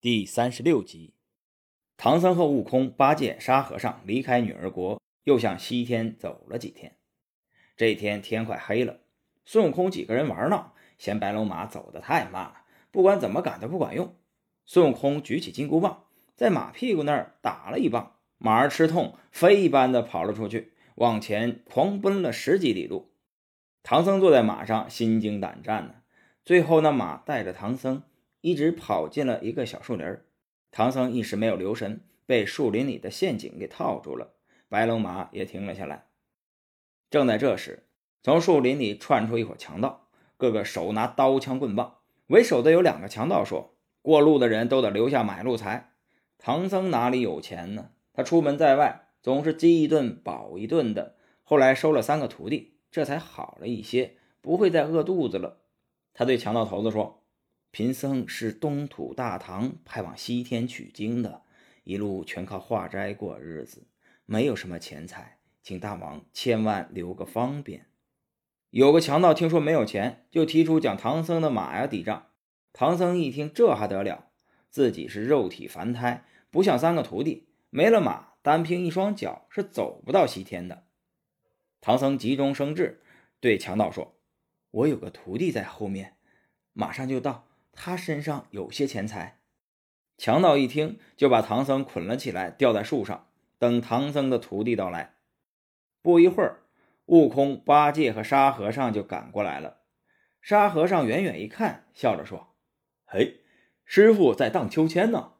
第三十六集，唐僧和悟空、八戒、沙和尚离开女儿国，又向西天走了几天。这天天快黑了，孙悟空几个人玩闹，嫌白龙马走得太慢了，不管怎么赶都不管用。孙悟空举起金箍棒，在马屁股那儿打了一棒，马儿吃痛，飞一般的跑了出去，往前狂奔了十几里路。唐僧坐在马上，心惊胆战呢。最后，那马带着唐僧。一直跑进了一个小树林唐僧一时没有留神，被树林里的陷阱给套住了。白龙马也停了下来。正在这时，从树林里窜出一伙强盗，个个手拿刀枪棍棒。为首的有两个强盗说：“过路的人都得留下买路财。”唐僧哪里有钱呢？他出门在外，总是饥一顿饱一顿的。后来收了三个徒弟，这才好了一些，不会再饿肚子了。他对强盗头子说。贫僧是东土大唐派往西天取经的，一路全靠化斋过日子，没有什么钱财，请大王千万留个方便。有个强盗听说没有钱，就提出将唐僧的马呀抵账。唐僧一听，这还得了？自己是肉体凡胎，不像三个徒弟，没了马，单凭一双脚是走不到西天的。唐僧急中生智，对强盗说：“我有个徒弟在后面，马上就到。”他身上有些钱财，强盗一听就把唐僧捆了起来，吊在树上，等唐僧的徒弟到来。不一会儿，悟空、八戒和沙和尚就赶过来了。沙和尚远远一看，笑着说：“嘿，师傅在荡秋千呢。”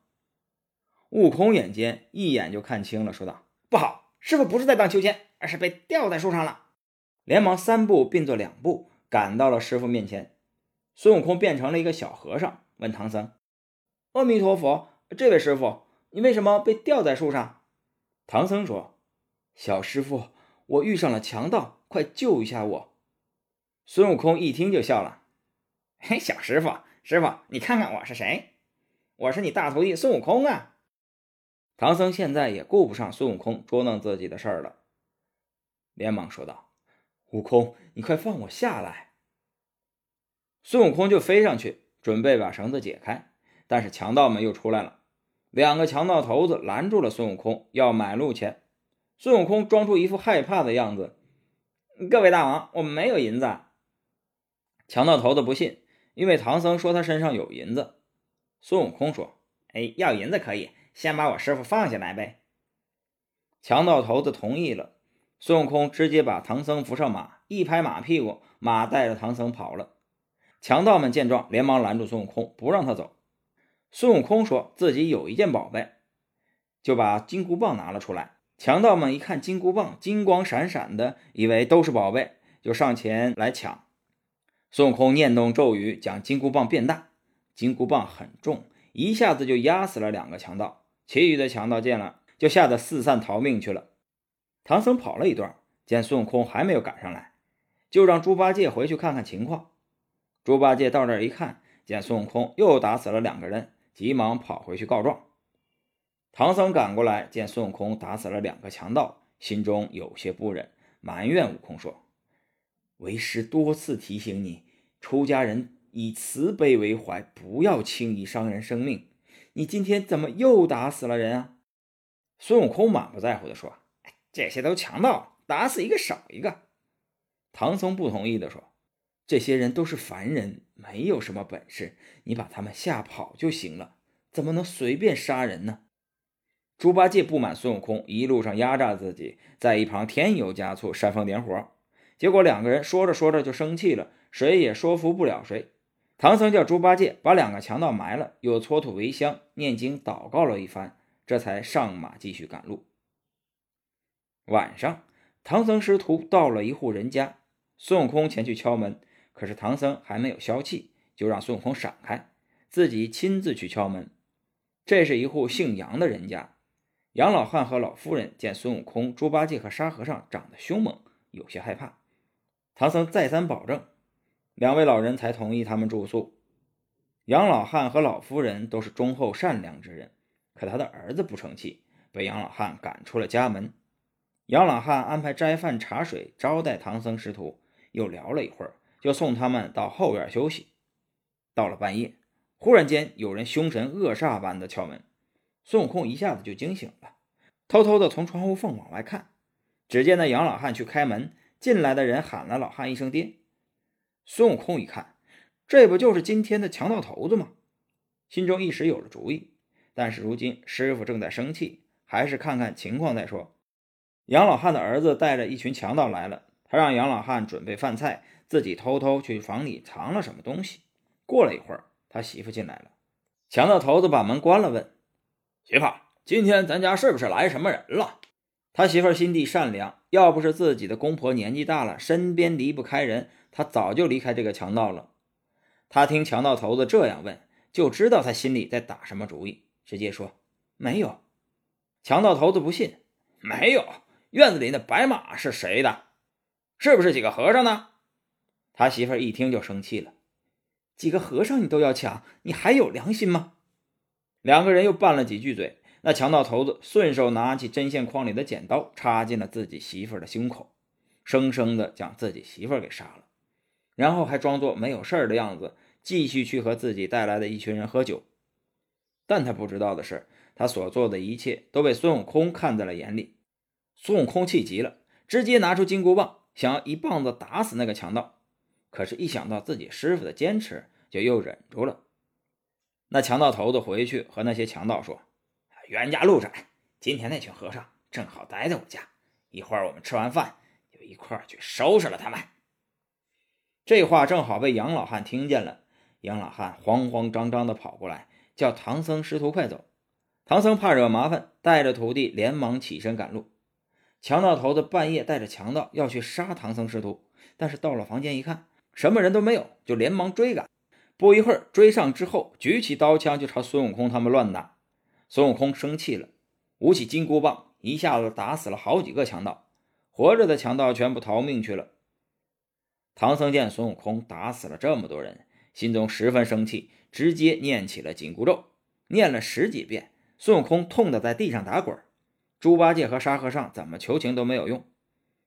悟空眼尖，一眼就看清了，说道：“不好，师傅不是在荡秋千，而是被吊在树上了。”连忙三步并作两步，赶到了师傅面前。孙悟空变成了一个小和尚，问唐僧：“阿弥陀佛，这位师傅，你为什么被吊在树上？”唐僧说：“小师傅，我遇上了强盗，快救一下我！”孙悟空一听就笑了：“嘿，小师傅，师傅，你看看我是谁？我是你大徒弟孙悟空啊！”唐僧现在也顾不上孙悟空捉弄自己的事儿了，连忙说道：“悟空，你快放我下来！”孙悟空就飞上去，准备把绳子解开，但是强盗们又出来了。两个强盗头子拦住了孙悟空，要买路钱。孙悟空装出一副害怕的样子：“各位大王，我们没有银子。”强盗头子不信，因为唐僧说他身上有银子。孙悟空说：“哎，要银子可以，先把我师傅放下来呗。”强盗头子同意了。孙悟空直接把唐僧扶上马，一拍马屁股，马带着唐僧跑了。强盗们见状，连忙拦住孙悟空，不让他走。孙悟空说自己有一件宝贝，就把金箍棒拿了出来。强盗们一看金箍棒金光闪闪的，以为都是宝贝，就上前来抢。孙悟空念动咒语，将金箍棒变大。金箍棒很重，一下子就压死了两个强盗。其余的强盗见了，就吓得四散逃命去了。唐僧跑了一段，见孙悟空还没有赶上来，就让猪八戒回去看看情况。猪八戒到这儿一看，见孙悟空又打死了两个人，急忙跑回去告状。唐僧赶过来，见孙悟空打死了两个强盗，心中有些不忍，埋怨悟空说：“为师多次提醒你，出家人以慈悲为怀，不要轻易伤人生命。你今天怎么又打死了人啊？”孙悟空满不在乎地说：“这些都强盗，打死一个少一个。”唐僧不同意地说。这些人都是凡人，没有什么本事，你把他们吓跑就行了，怎么能随便杀人呢？猪八戒不满孙悟空一路上压榨自己，在一旁添油加醋、煽风点火，结果两个人说着说着就生气了，谁也说服不了谁。唐僧叫猪八戒把两个强盗埋了，又搓土为香、念经祷告了一番，这才上马继续赶路。晚上，唐僧师徒到了一户人家，孙悟空前去敲门。可是唐僧还没有消气，就让孙悟空闪开，自己亲自去敲门。这是一户姓杨的人家，杨老汉和老夫人见孙悟空、猪八戒和沙和尚长得凶猛，有些害怕。唐僧再三保证，两位老人才同意他们住宿。杨老汉和老夫人都是忠厚善良之人，可他的儿子不成器，被杨老汉赶出了家门。杨老汉安排斋饭茶水招待唐僧师徒，又聊了一会儿。就送他们到后院休息。到了半夜，忽然间，有人凶神恶煞般的敲门，孙悟空一下子就惊醒了，偷偷的从窗户缝往外看，只见那杨老汉去开门，进来的人喊了老汉一声爹。孙悟空一看，这不就是今天的强盗头子吗？心中一时有了主意，但是如今师傅正在生气，还是看看情况再说。杨老汉的儿子带着一群强盗来了，他让杨老汉准备饭菜，自己偷偷去房里藏了什么东西。过了一会儿。他媳妇进来了，强盗头子把门关了，问媳妇：“今天咱家是不是来什么人了？”他媳妇心地善良，要不是自己的公婆年纪大了，身边离不开人，他早就离开这个强盗了。他听强盗头子这样问，就知道他心里在打什么主意，直接说：“没有。”强盗头子不信：“没有？院子里那白马是谁的？是不是几个和尚呢？”他媳妇一听就生气了。几个和尚你都要抢，你还有良心吗？两个人又拌了几句嘴，那强盗头子顺手拿起针线筐里的剪刀，插进了自己媳妇的胸口，生生的将自己媳妇给杀了，然后还装作没有事儿的样子，继续去和自己带来的一群人喝酒。但他不知道的是，他所做的一切都被孙悟空看在了眼里。孙悟空气急了，直接拿出金箍棒，想要一棒子打死那个强盗。可是，一想到自己师傅的坚持，就又忍住了。那强盗头子回去和那些强盗说：“冤家路窄，今天那群和尚正好待在我家，一会儿我们吃完饭就一块儿去收拾了他们。”这话正好被杨老汉听见了。杨老汉慌慌张张地跑过来，叫唐僧师徒快走。唐僧怕惹麻烦，带着徒弟连忙起身赶路。强盗头子半夜带着强盗要去杀唐僧师徒，但是到了房间一看。什么人都没有，就连忙追赶。不一会儿，追上之后，举起刀枪就朝孙悟空他们乱打。孙悟空生气了，舞起金箍棒，一下子打死了好几个强盗，活着的强盗全部逃命去了。唐僧见孙悟空打死了这么多人，心中十分生气，直接念起了紧箍咒，念了十几遍。孙悟空痛得在地上打滚，猪八戒和沙和尚怎么求情都没有用，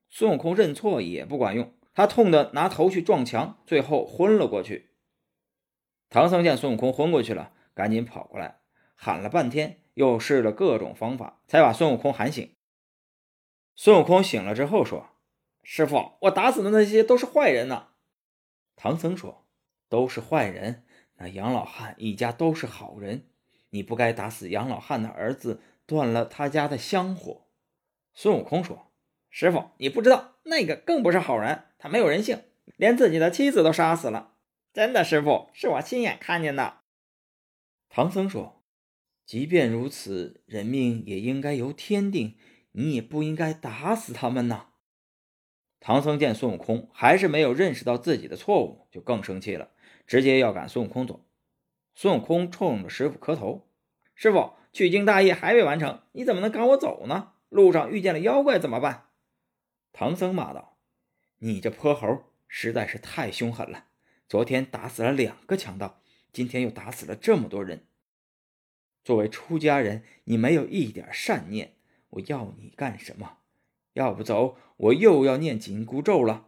孙悟空认错也不管用。他痛得拿头去撞墙，最后昏了过去。唐僧见孙悟空昏过去了，赶紧跑过来，喊了半天，又试了各种方法，才把孙悟空喊醒。孙悟空醒了之后说：“师傅，我打死的那些都是坏人呐。”唐僧说：“都是坏人，那杨老汉一家都是好人，你不该打死杨老汉的儿子，断了他家的香火。”孙悟空说：“师傅，你不知道，那个更不是好人。”他没有人性，连自己的妻子都杀死了。真的，师傅是我亲眼看见的。唐僧说：“即便如此，人命也应该由天定，你也不应该打死他们呐。”唐僧见孙悟空还是没有认识到自己的错误，就更生气了，直接要赶孙悟空走。孙悟空冲着师傅磕头：“师傅，取经大业还未完成，你怎么能赶我走呢？路上遇见了妖怪怎么办？”唐僧骂道。你这泼猴实在是太凶狠了！昨天打死了两个强盗，今天又打死了这么多人。作为出家人，你没有一点善念，我要你干什么？要不走，我又要念紧箍咒了。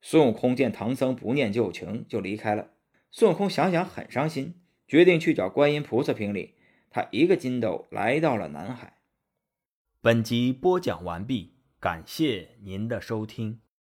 孙悟空见唐僧不念旧情，就离开了。孙悟空想想很伤心，决定去找观音菩萨评理。他一个筋斗来到了南海。本集播讲完毕，感谢您的收听。